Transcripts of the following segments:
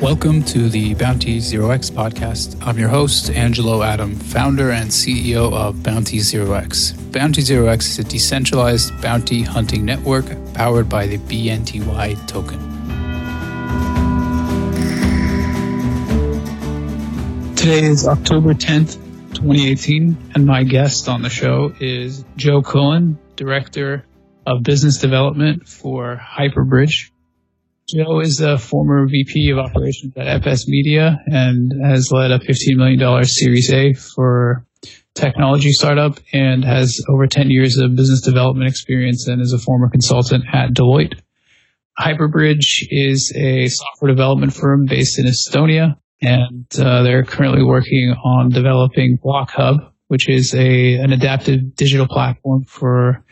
Welcome to the Bounty Zero X podcast. I'm your host, Angelo Adam, founder and CEO of Bounty Zero X. Bounty Zero X is a decentralized bounty hunting network powered by the BNTY token. Today is October 10th, 2018, and my guest on the show is Joe Cohen, Director of Business Development for Hyperbridge. Joe is a former VP of operations at FS Media and has led a $15 million Series A for technology startup and has over 10 years of business development experience and is a former consultant at Deloitte. Hyperbridge is a software development firm based in Estonia, and uh, they're currently working on developing BlockHub, which is a an adaptive digital platform for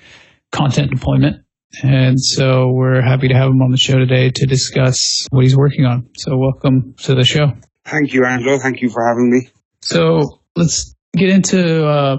content deployment. And so we're happy to have him on the show today to discuss what he's working on. So welcome to the show. Thank you, Angelo. Thank you for having me. So let's get into uh,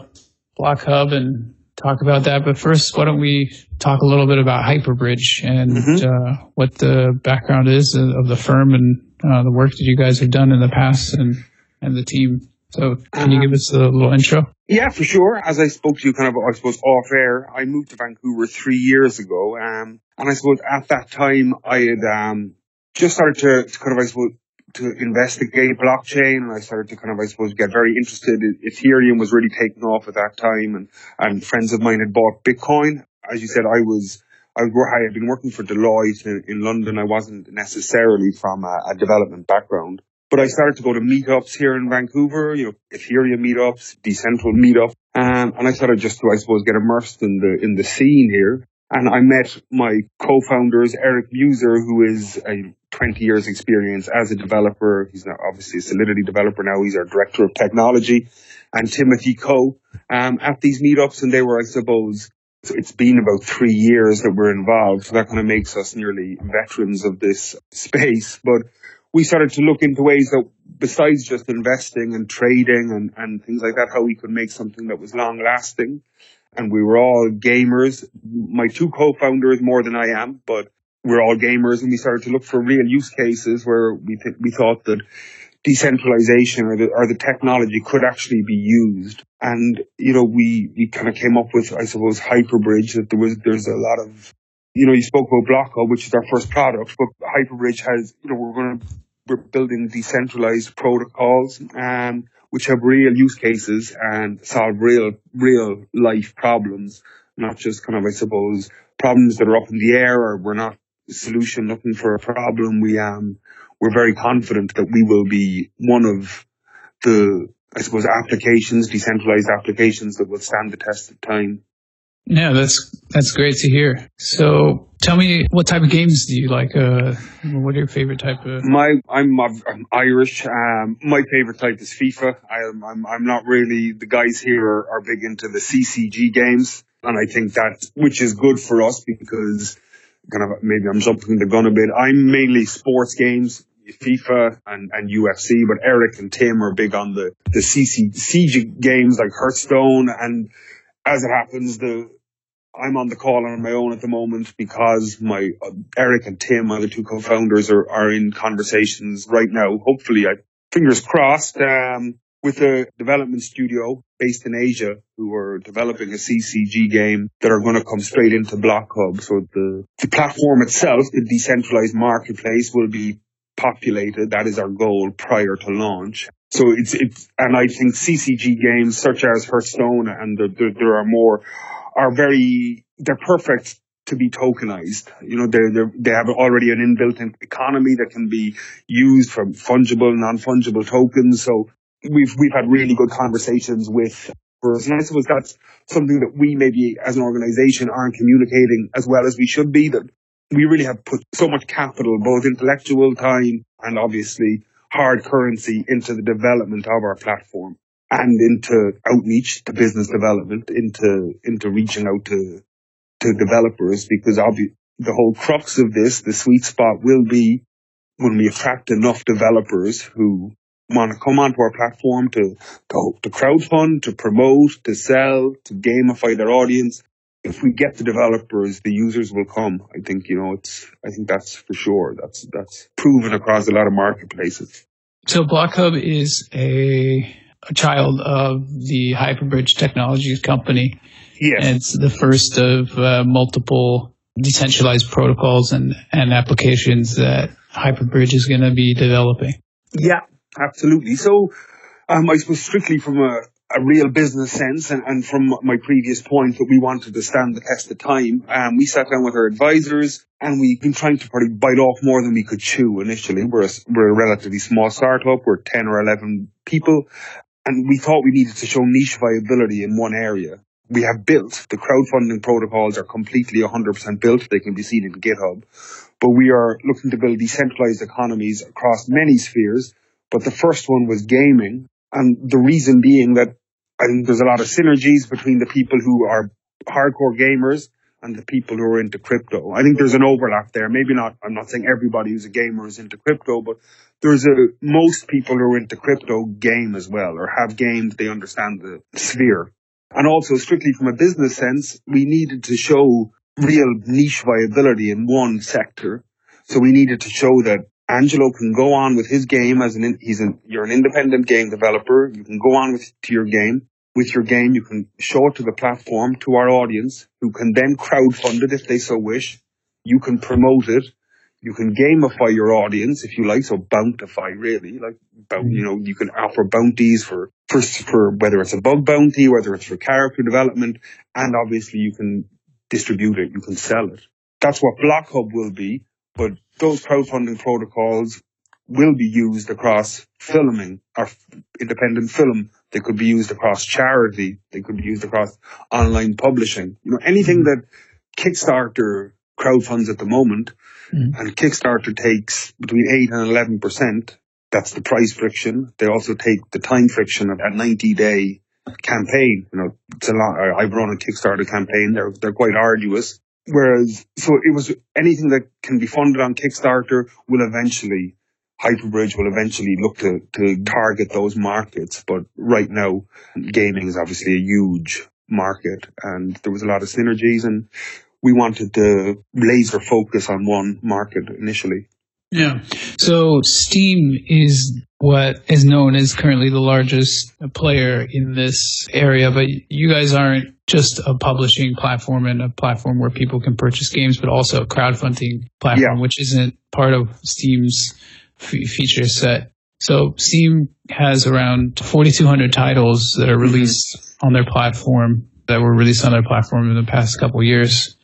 BlockHub and talk about that. But first, why don't we talk a little bit about Hyperbridge and mm-hmm. uh, what the background is of the firm and uh, the work that you guys have done in the past and, and the team. So can you uh-huh. give us a little intro? Yeah, for sure. As I spoke to you kind of, I suppose, off air, I moved to Vancouver three years ago. Um, and I suppose at that time I had, um, just started to, to kind of, I suppose, to investigate blockchain and I started to kind of, I suppose, get very interested. Ethereum was really taking off at that time and, and friends of mine had bought Bitcoin. As you said, I was, I, I had been working for Deloitte in, in London. I wasn't necessarily from a, a development background. But I started to go to meetups here in Vancouver, you know, Ethereum meetups, Decentral meetup. Um, and I started just to, I suppose, get immersed in the, in the scene here. And I met my co-founders, Eric Muyser, who is a 20 years experience as a developer. He's now obviously a Solidity developer now. He's our director of technology and Timothy Coe, um, at these meetups. And they were, I suppose, it's been about three years that we're involved. So that kind of makes us nearly veterans of this space. But we started to look into ways that besides just investing and trading and, and things like that, how we could make something that was long lasting. And we were all gamers. My two co-founders more than I am, but we're all gamers and we started to look for real use cases where we th- we thought that decentralization or the, or the technology could actually be used. And, you know, we, we kind of came up with, I suppose, Hyperbridge that there was, there's a lot of you know, you spoke about BlockHub, which is our first product, but Hyperbridge has, you know, we're going to, we're building decentralized protocols, um, which have real use cases and solve real, real life problems, not just kind of, I suppose, problems that are up in the air or we're not solution looking for a problem. We, um, we're very confident that we will be one of the, I suppose, applications, decentralized applications that will stand the test of time. Yeah, that's that's great to hear. So, tell me, what type of games do you like? Uh, what are your favorite type of? My, I'm, I'm Irish. Um, my favorite type is FIFA. I, am I'm, I'm not really. The guys here are, are big into the CCG games, and I think that which is good for us because kind of maybe I'm jumping the gun a bit. I'm mainly sports games. FIFA and, and UFC, but Eric and Tim are big on the, the CCG games like Hearthstone and as it happens, the I'm on the call on my own at the moment because my uh, Eric and Tim, my other two co-founders, are are in conversations right now. Hopefully, I fingers crossed. Um, with a development studio based in Asia who are developing a CCG game that are going to come straight into BlockHub. So the, the platform itself, the decentralized marketplace will be populated. That is our goal prior to launch. So it's, it's, and I think CCG games such as Hearthstone and the, the, there are more are very, they're perfect to be tokenized. You know, they they have already an inbuilt economy that can be used for fungible, non-fungible tokens. So we've, we've had really good conversations with and I suppose that's something that we maybe as an organization aren't communicating as well as we should be that we really have put so much capital, both intellectual time and obviously hard currency into the development of our platform and into outreach to business development, into, into reaching out to, to developers because the whole crux of this, the sweet spot will be when we attract enough developers who want to come onto our platform to, to, to crowdfund, to promote, to sell, to gamify their audience. If we get the developers, the users will come. I think, you know, it's, I think that's for sure. That's, that's proven across a lot of marketplaces. So BlockHub is a, a child of the Hyperbridge Technologies company. Yes. And it's the first of uh, multiple decentralized protocols and, and applications that Hyperbridge is going to be developing. Yeah, absolutely. So, um, I suppose strictly from a, a real business sense and, and from my previous point that we wanted to stand the test of time, um, we sat down with our advisors and we've been trying to probably bite off more than we could chew initially. We're a, we're a relatively small startup. We're 10 or 11 people and we thought we needed to show niche viability in one area. We have built the crowdfunding protocols are completely 100% built. They can be seen in GitHub, but we are looking to build decentralized economies across many spheres. But the first one was gaming. And the reason being that I think there's a lot of synergies between the people who are hardcore gamers and the people who are into crypto. I think there's an overlap there. Maybe not, I'm not saying everybody who's a gamer is into crypto, but there's a, most people who are into crypto game as well or have games, They understand the sphere. And also strictly from a business sense, we needed to show real niche viability in one sector. So we needed to show that Angelo can go on with his game as an, he's an, you're an independent game developer. You can go on with, to your game. With your game, you can show it to the platform, to our audience, who can then crowdfund it if they so wish. You can promote it. You can gamify your audience if you like, so bountify really, like, mm-hmm. you know, you can offer bounties for, for, for whether it's a bug bounty, whether it's for character development, and obviously you can distribute it, you can sell it. That's what BlockHub will be, but those crowdfunding protocols will be used across filming or independent film. They could be used across charity. They could be used across online publishing. You know, anything mm-hmm. that Kickstarter crowdfunds at the moment, mm. and Kickstarter takes between eight and eleven percent. That's the price friction. They also take the time friction of a ninety day campaign. You know, it's a lot. I've run a Kickstarter campaign. They're they're quite arduous. Whereas, so it was anything that can be funded on Kickstarter will eventually, Hyperbridge will eventually look to, to target those markets. But right now, gaming is obviously a huge market and there was a lot of synergies and we wanted to laser focus on one market initially. Yeah. So Steam is what is known as currently the largest player in this area, but you guys aren't just a publishing platform and a platform where people can purchase games, but also a crowdfunding platform, yeah. which isn't part of Steam's f- feature set. So Steam has around 4,200 titles that are mm-hmm. released mm-hmm. on their platform that were released on their platform in the past couple years.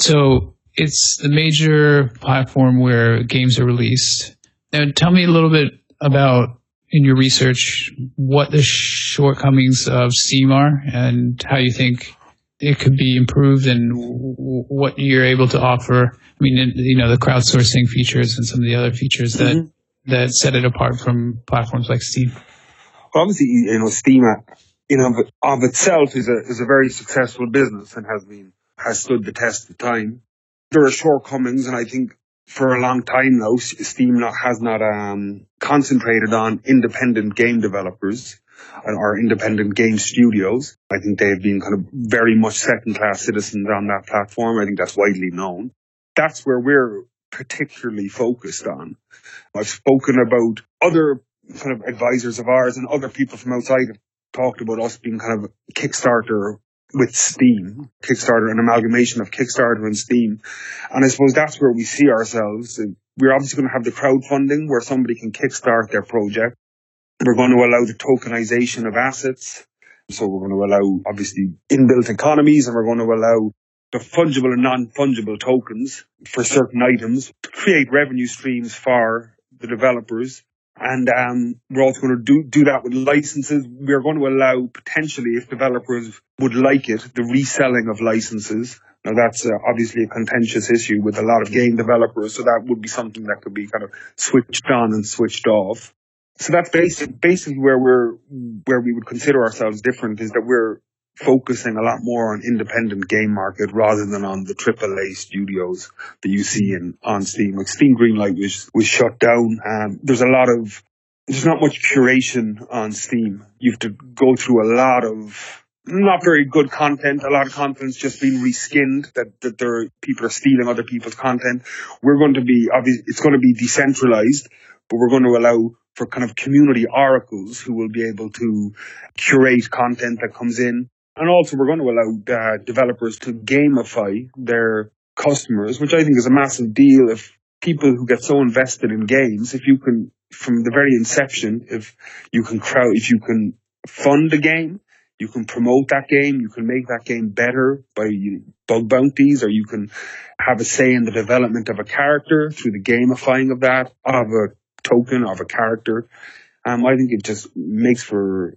So it's the major platform where games are released. Now, tell me a little bit about in your research what the shortcomings of Steam are and how you think it could be improved and what you're able to offer. I mean, you know, the crowdsourcing features and some of the other features that mm-hmm. that set it apart from platforms like Steam. Well, obviously, you know, Steam in of, of itself is a is a very successful business and has been has stood the test of time there are shortcomings, and I think for a long time now, Steam not, has not um, concentrated on independent game developers or independent game studios. I think they've been kind of very much second class citizens on that platform. I think that's widely known. That's where we're particularly focused on. I've spoken about other kind of advisors of ours and other people from outside have talked about us being kind of Kickstarter with Steam, Kickstarter, an amalgamation of Kickstarter and Steam. And I suppose that's where we see ourselves. We're obviously going to have the crowdfunding where somebody can kickstart their project. We're going to allow the tokenization of assets. So we're going to allow obviously inbuilt economies and we're going to allow the fungible and non-fungible tokens for certain items to create revenue streams for the developers and um, we're also going to do, do that with licenses. We're going to allow potentially, if developers would like it, the reselling of licenses. Now that's uh, obviously a contentious issue with a lot of game developers, so that would be something that could be kind of switched on and switched off. So that's basic, basically where we're, where we would consider ourselves different is that we're focusing a lot more on independent game market rather than on the AAA studios that you see in on Steam. Like Steam Greenlight was was shut down. Um, there's a lot of there's not much curation on Steam. You have to go through a lot of not very good content. A lot of content's just been reskinned that, that there people are stealing other people's content. We're going to be, obviously, it's going to be decentralized, but we're going to allow for kind of community oracles who will be able to curate content that comes in. And also we're going to allow uh, developers to gamify their customers, which I think is a massive deal. If people who get so invested in games, if you can, from the very inception, if you can crowd, if you can fund a game, you can promote that game, you can make that game better by bug bounties, or you can have a say in the development of a character through the gamifying of that, of a token, of a character. Um, I think it just makes for,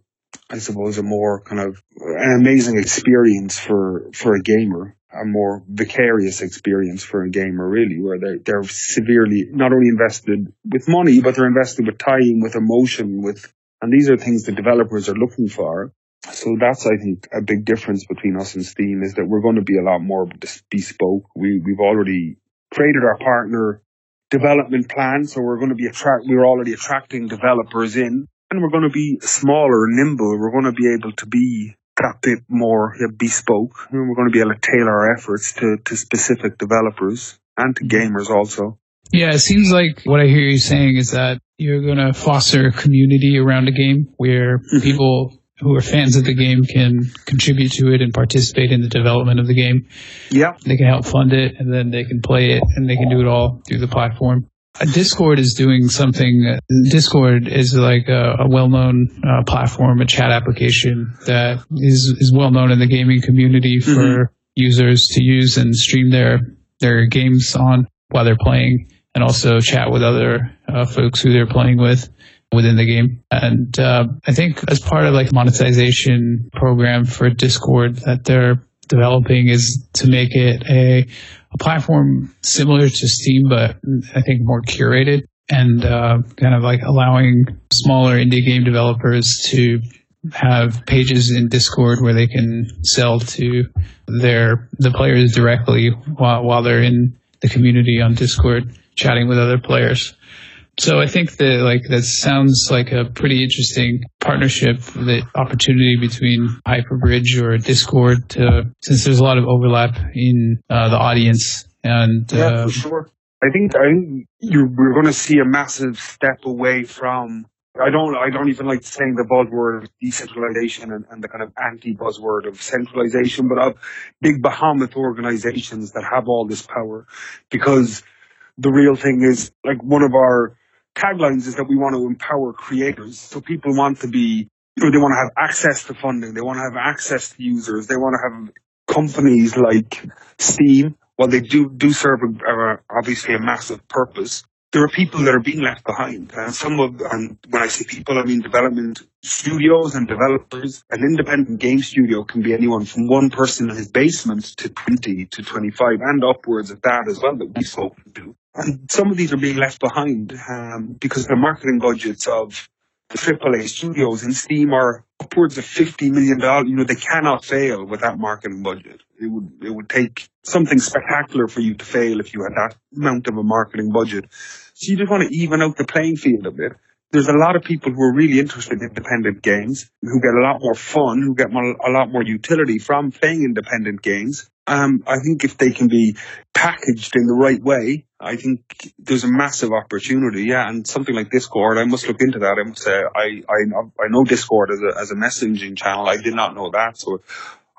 I suppose, a more kind of an amazing experience for, for a gamer, a more vicarious experience for a gamer, really, where they're, they're severely not only invested with money, but they're invested with time, with emotion, with, and these are things that developers are looking for. So that's, I think, a big difference between us and Steam is that we're going to be a lot more bespoke. We, we've already created our partner development plan. So we're going to be attract, we're already attracting developers in and we're going to be smaller, nimble. We're going to be able to be a bit more bespoke. And we're going to be able to tailor our efforts to, to specific developers and to gamers also. Yeah, it seems like what I hear you saying is that you're going to foster a community around a game where mm-hmm. people who are fans of the game can contribute to it and participate in the development of the game. Yeah. They can help fund it and then they can play it and they can do it all through the platform. Uh, Discord is doing something. Uh, Discord is like a, a well-known uh, platform, a chat application that is is well known in the gaming community for mm-hmm. users to use and stream their their games on while they're playing, and also chat with other uh, folks who they're playing with within the game. And uh, I think as part of like monetization program for Discord that they're developing is to make it a, a platform similar to Steam, but I think more curated and uh, kind of like allowing smaller indie game developers to have pages in Discord where they can sell to their the players directly while while they're in the community on Discord chatting with other players. So I think that like that sounds like a pretty interesting partnership, the opportunity between Hyperbridge or Discord, to, since there's a lot of overlap in uh, the audience. And yeah, uh, for sure. I think I think you're, we're going to see a massive step away from. I don't. I don't even like saying the buzzword of decentralization and, and the kind of anti-buzzword of centralization, but of big behemoth organizations that have all this power, because the real thing is like one of our taglines is that we want to empower creators. So people want to be, you know, they want to have access to funding. They want to have access to users. They want to have companies like Steam. While they do, do serve a, a, obviously a massive purpose, there are people that are being left behind. And some of, and when I say people, I mean development studios and developers. An independent game studio can be anyone from one person in his basement to 20 to 25 and upwards of that as well that we've spoken to. And some of these are being left behind um, because the marketing budgets of the AAA studios in Steam are upwards of fifty million dollars. You know, they cannot fail with that marketing budget. It would it would take something spectacular for you to fail if you had that amount of a marketing budget. So you just want to even out the playing field a bit. There's a lot of people who are really interested in independent games, who get a lot more fun, who get more, a lot more utility from playing independent games. Um, I think if they can be packaged in the right way, I think there's a massive opportunity. Yeah, and something like Discord, I must look into that. I must say, I I, I know Discord as a as a messaging channel. I did not know that, so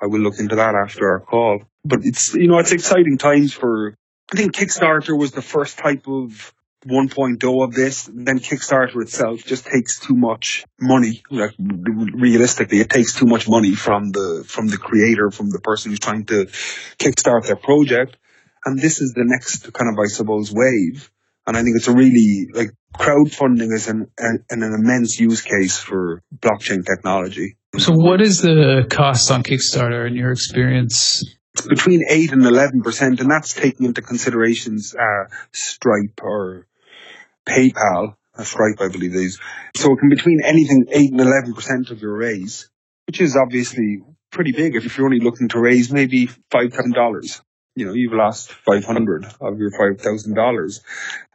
I will look into that after our call. But it's you know it's exciting times for. I think Kickstarter was the first type of 1.0 of this, then Kickstarter itself just takes too much money. Like realistically, it takes too much money from the from the creator, from the person who's trying to kickstart their project. And this is the next kind of, I suppose, wave. And I think it's a really like crowdfunding is an an, an immense use case for blockchain technology. So, what is the cost on Kickstarter in your experience? Between 8 and 11%, and that's taking into considerations uh, Stripe or PayPal, a Stripe, I believe is. So it can between anything 8 and 11% of your raise, which is obviously pretty big if you're only looking to raise maybe $5,000. You know, you've lost 500 of your $5,000.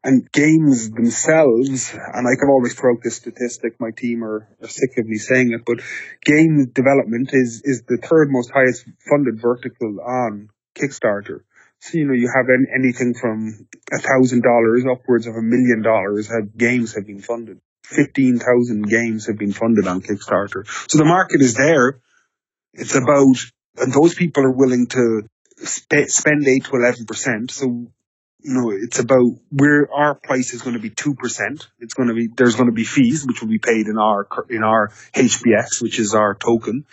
And games themselves, and I can always throw out this statistic, my team are, are sick of me saying it, but game development is, is the third most highest funded vertical on Kickstarter. So, you know, you have any, anything from a thousand dollars upwards of a million dollars have games have been funded. 15,000 games have been funded on Kickstarter. So the market is there. It's about, and those people are willing to sp- spend 8 to 11%. So, you know, it's about where our price is going to be 2%. It's going to be, there's going to be fees, which will be paid in our, in our HBX, which is our token,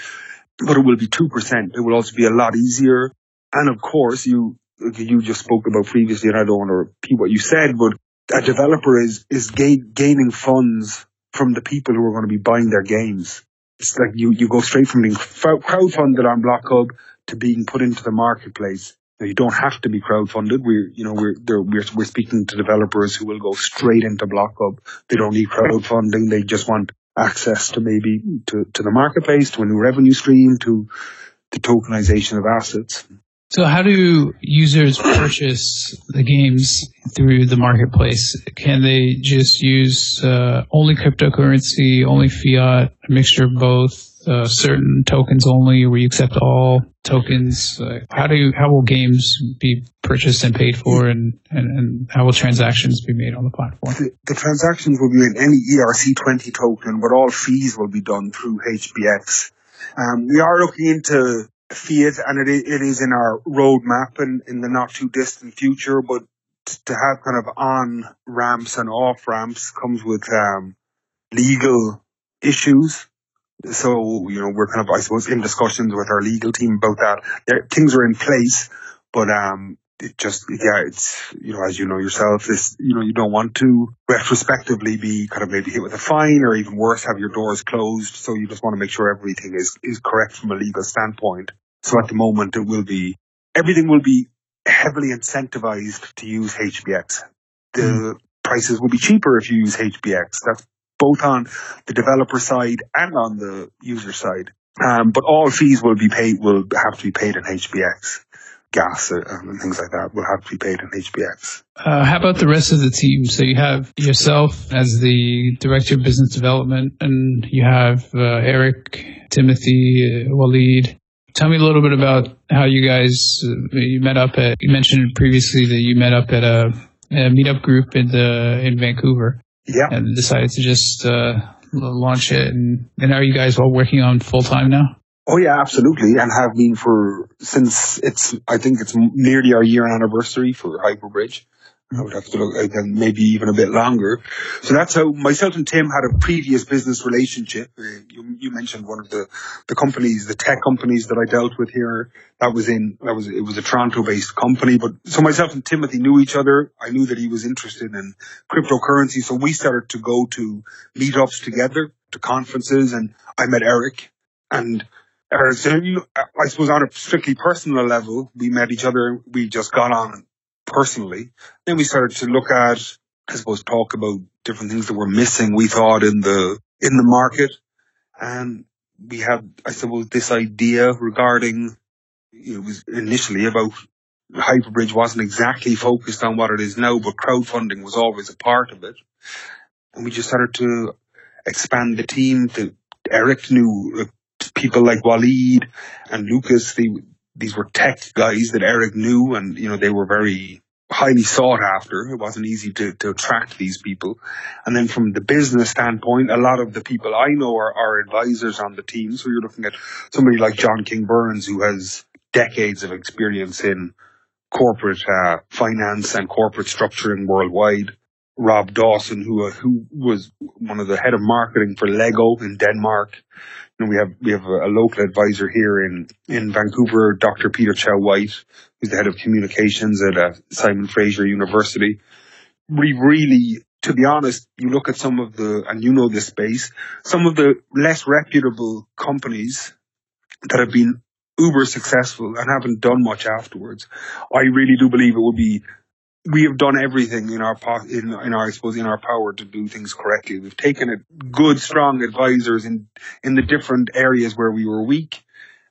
but it will be 2%. It will also be a lot easier. And of course, you, you just spoke about previously, and I don't want to repeat what you said, but a developer is is gain, gaining funds from the people who are going to be buying their games. It's like you you go straight from being crowdfunded on BlockHub to being put into the marketplace. Now, you don't have to be crowdfunded. We're you know we're we're we're speaking to developers who will go straight into BlockHub. They don't need crowdfunding. They just want access to maybe to, to the marketplace, to a new revenue stream, to the tokenization of assets. So how do users purchase the games through the marketplace? Can they just use uh, only cryptocurrency, only fiat, a mixture of both, uh, certain tokens only, where you accept all tokens? Uh, how do you, how will games be purchased and paid for, and, and, and how will transactions be made on the platform? The, the transactions will be in any ERC20 token, but all fees will be done through HBX. Um, we are looking into fiat and it, it is in our roadmap and in the not too distant future, but to have kind of on ramps and off ramps comes with um, legal issues. So, you know, we're kind of, I suppose, in discussions with our legal team about that. There, things are in place, but um, it just, yeah, it's, you know, as you know yourself, this, you know, you don't want to retrospectively be kind of maybe hit with a fine or even worse, have your doors closed. So you just want to make sure everything is, is correct from a legal standpoint. So at the moment, it will be, everything will be heavily incentivized to use HBX. The mm. prices will be cheaper if you use HBX. That's both on the developer side and on the user side. Um, but all fees will be paid, will have to be paid in HBX gas and things like that will have to be paid in HBX. Uh, how about the rest of the team? So you have yourself as the director of business development, and you have uh, Eric, Timothy, uh, Walid. Tell me a little bit about how you guys uh, you met up at. You mentioned previously that you met up at a, a meetup group in the in Vancouver. Yeah, and decided to just uh, launch it. And, and are you guys all working on full time now? Oh yeah, absolutely, and have been for since it's. I think it's nearly our year anniversary for Hyperbridge. I would have to look again, maybe even a bit longer. So that's how myself and Tim had a previous business relationship. Uh, you, you, mentioned one of the, the companies, the tech companies that I dealt with here. That was in, that was, it was a Toronto based company. But so myself and Timothy knew each other. I knew that he was interested in cryptocurrency. So we started to go to meetups together, to conferences and I met Eric and Eric, so I suppose on a strictly personal level, we met each other. We just got on personally. Then we started to look at, I suppose, talk about different things that were missing. We thought in the in the market, and we had, I suppose, this idea regarding. It was initially about Hyperbridge wasn't exactly focused on what it is now, but crowdfunding was always a part of it. And we just started to expand the team. To, Eric knew uh, people like Walid and Lucas. They these were tech guys that Eric knew, and you know they were very highly sought after. It wasn't easy to, to attract these people. And then from the business standpoint, a lot of the people I know are, are advisors on the team. So you're looking at somebody like John King Burns, who has decades of experience in corporate uh, finance and corporate structuring worldwide. Rob Dawson, who uh, who was one of the head of marketing for Lego in Denmark, know, we have we have a, a, local advisor here in in Vancouver, Dr. Peter Chow White, who's the head of communications at uh, Simon Fraser University. We really, to be honest, you look at some of the, and you know this space, some of the less reputable companies that have been uber successful and haven't done much afterwards. I really do believe it would be we have done everything in our in, in our I suppose in our power to do things correctly. We've taken it good, strong advisors in in the different areas where we were weak.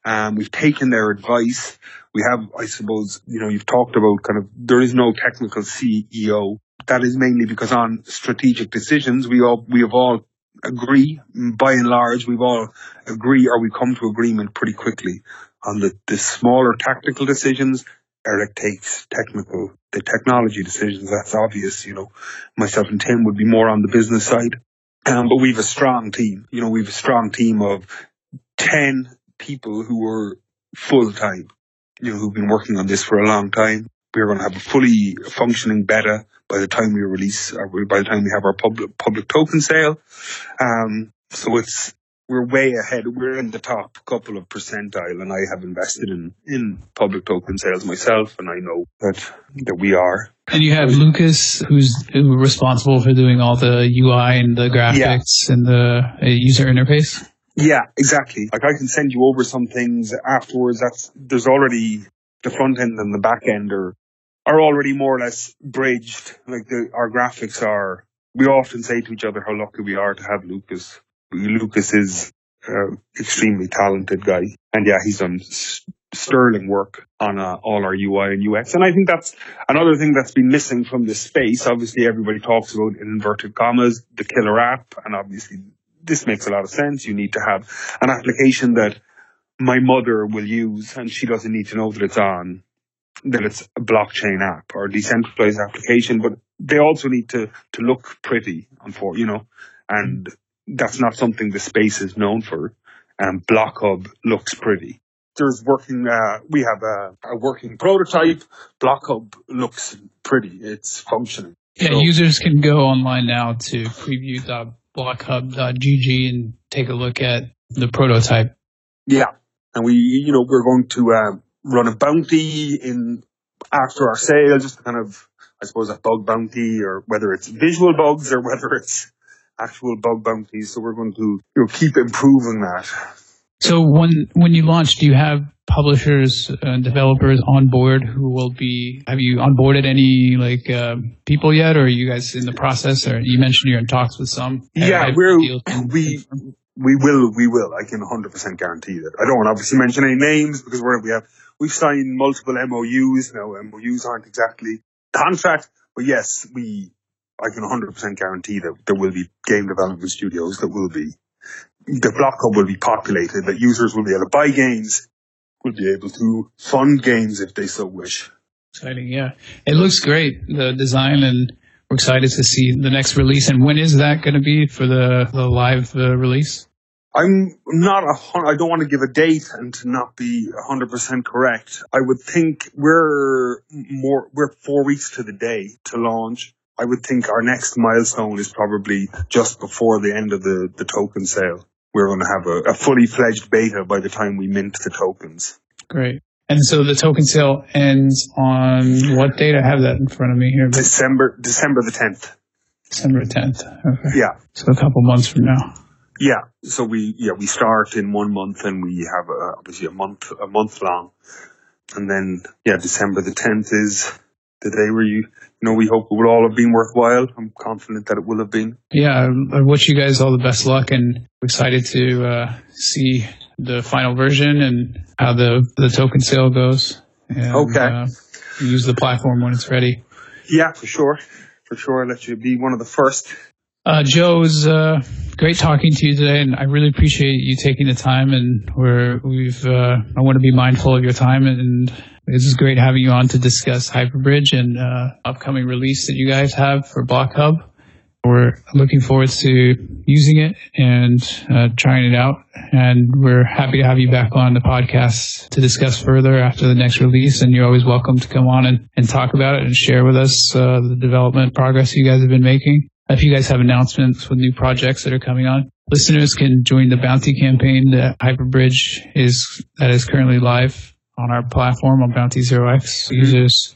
Um, we've taken their advice. We have, I suppose, you know, you've talked about kind of, there is no technical CEO. That is mainly because on strategic decisions, we all, we have all agree, by and large, we've all agree or we come to agreement pretty quickly on the, the smaller tactical decisions. Eric takes technical, the technology decisions. That's obvious. You know, myself and Tim would be more on the business side. Um, but we've a strong team. You know, we've a strong team of 10 people who are full time, you know, who've been working on this for a long time. We're going to have a fully functioning beta by the time we release, or by the time we have our public public token sale. Um, so it's we're way ahead. We're in the top couple of percentile, and I have invested in in public token sales myself, and I know that that we are. And you have Lucas, who's responsible for doing all the UI and the graphics yeah. and the uh, user interface. Yeah, exactly. Like I can send you over some things afterwards. That's there's already the front end and the back end are are already more or less bridged. Like the our graphics are. We often say to each other how lucky we are to have Lucas. Lucas is an extremely talented guy, and yeah, he's done sterling work on uh, all our UI and UX. And I think that's another thing that's been missing from this space. Obviously, everybody talks about in inverted commas the killer app, and obviously this makes a lot of sense. You need to have an application that my mother will use and she doesn't need to know that it's on, that it's a blockchain app or a decentralized application, but they also need to, to look pretty for, you know, and that's not something the space is known for. And BlockHub looks pretty. There's working, uh, we have a, a working prototype. BlockHub looks pretty. It's functioning. Yeah, so, users can go online now to preview blockhub.gg and take a look at the prototype. Yeah. And we, you know, we're going to uh, run a bounty in after our sale, just to kind of, I suppose, a bug bounty or whether it's visual bugs or whether it's actual bug bounties. So we're going to you know, keep improving that. So when when you launch, do you have publishers and developers on board who will be? Have you onboarded any like uh, people yet, or are you guys in the process? Or you mentioned you're in talks with some. Yeah, we're we we will we will. I can 100 percent guarantee that. I don't want to obviously mention any names because we're we have we've signed multiple MOUs. Now MOUs aren't exactly contract, but yes, we I can 100% guarantee that there will be game development studios that will be the BlockHub will be populated, that users will be able to buy games, will be able to fund games if they so wish. Exciting, yeah. It looks great, the design, and we're excited to see the next release. And when is that going to be for the, the live uh, release? I'm not a, I don't want to give a date and to not be 100% correct. I would think we're more, we're four weeks to the day to launch. I would think our next milestone is probably just before the end of the, the token sale. We're going to have a, a fully fledged beta by the time we mint the tokens. Great. And so the token sale ends on what date? I have that in front of me here. December December the tenth. December tenth. Okay. Yeah. So a couple months from now. Yeah. So we yeah we start in one month and we have a, obviously a month a month long, and then yeah December the tenth is the day where you you know, we hope it will all have been worthwhile. I'm confident that it will have been. Yeah, I wish you guys all the best luck and excited to uh, see the final version and how the the token sale goes. And, okay. Uh, use the platform when it's ready. Yeah, for sure. For sure. I'll let you be one of the first. Uh, Joe, it was uh, great talking to you today, and I really appreciate you taking the time. And we're we've uh, I want to be mindful of your time and this is great having you on to discuss Hyperbridge and uh, upcoming release that you guys have for BlockHub. We're looking forward to using it and uh, trying it out. And we're happy to have you back on the podcast to discuss further after the next release. And you're always welcome to come on and, and talk about it and share with us uh, the development progress you guys have been making. If you guys have announcements with new projects that are coming on, listeners can join the bounty campaign that Hyperbridge is that is currently live on our platform on Bounty Zero X. Mm-hmm. Users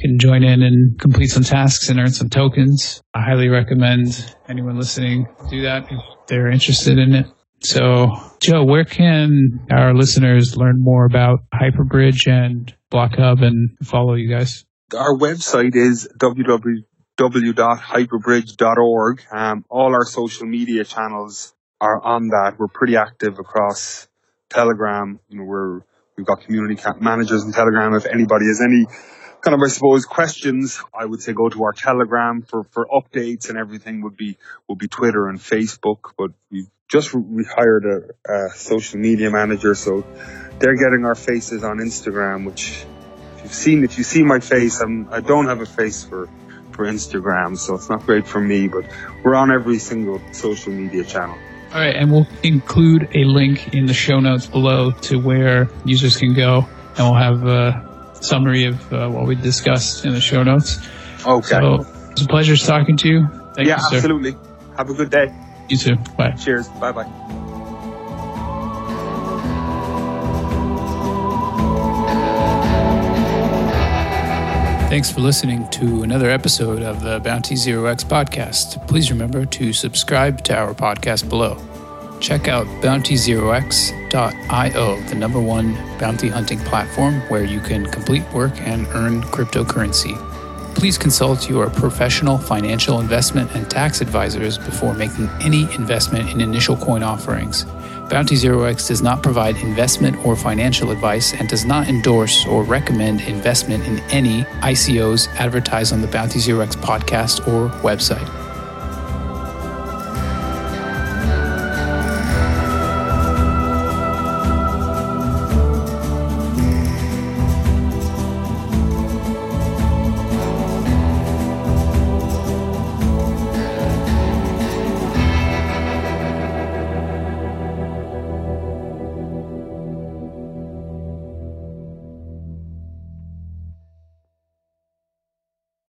can join in and complete some tasks and earn some tokens. I highly recommend anyone listening do that if they're interested in it. So, Joe, where can our listeners learn more about Hyperbridge and BlockHub and follow you guys? Our website is www.hyperbridge.org. Um, all our social media channels are on that. We're pretty active across Telegram. You know, we're We've got community managers in Telegram. If anybody has any kind of, I suppose, questions, I would say go to our Telegram for, for updates and everything would be, would be Twitter and Facebook. But we've just we hired a, a social media manager. So they're getting our faces on Instagram, which if you've seen, if you see my face, I'm, I don't have a face for, for Instagram. So it's not great for me, but we're on every single social media channel. All right, and we'll include a link in the show notes below to where users can go, and we'll have a summary of uh, what we discussed in the show notes. Okay. So it's a pleasure talking to you. Thank yeah, you, absolutely. Have a good day. You too. Bye. Cheers. Bye bye. Thanks for listening to another episode of the Bounty Zero X podcast. Please remember to subscribe to our podcast below. Check out bountyzerox.io, the number one bounty hunting platform where you can complete work and earn cryptocurrency. Please consult your professional financial investment and tax advisors before making any investment in initial coin offerings. Bounty Zero X does not provide investment or financial advice and does not endorse or recommend investment in any ICOs advertised on the Bounty Zero X podcast or website.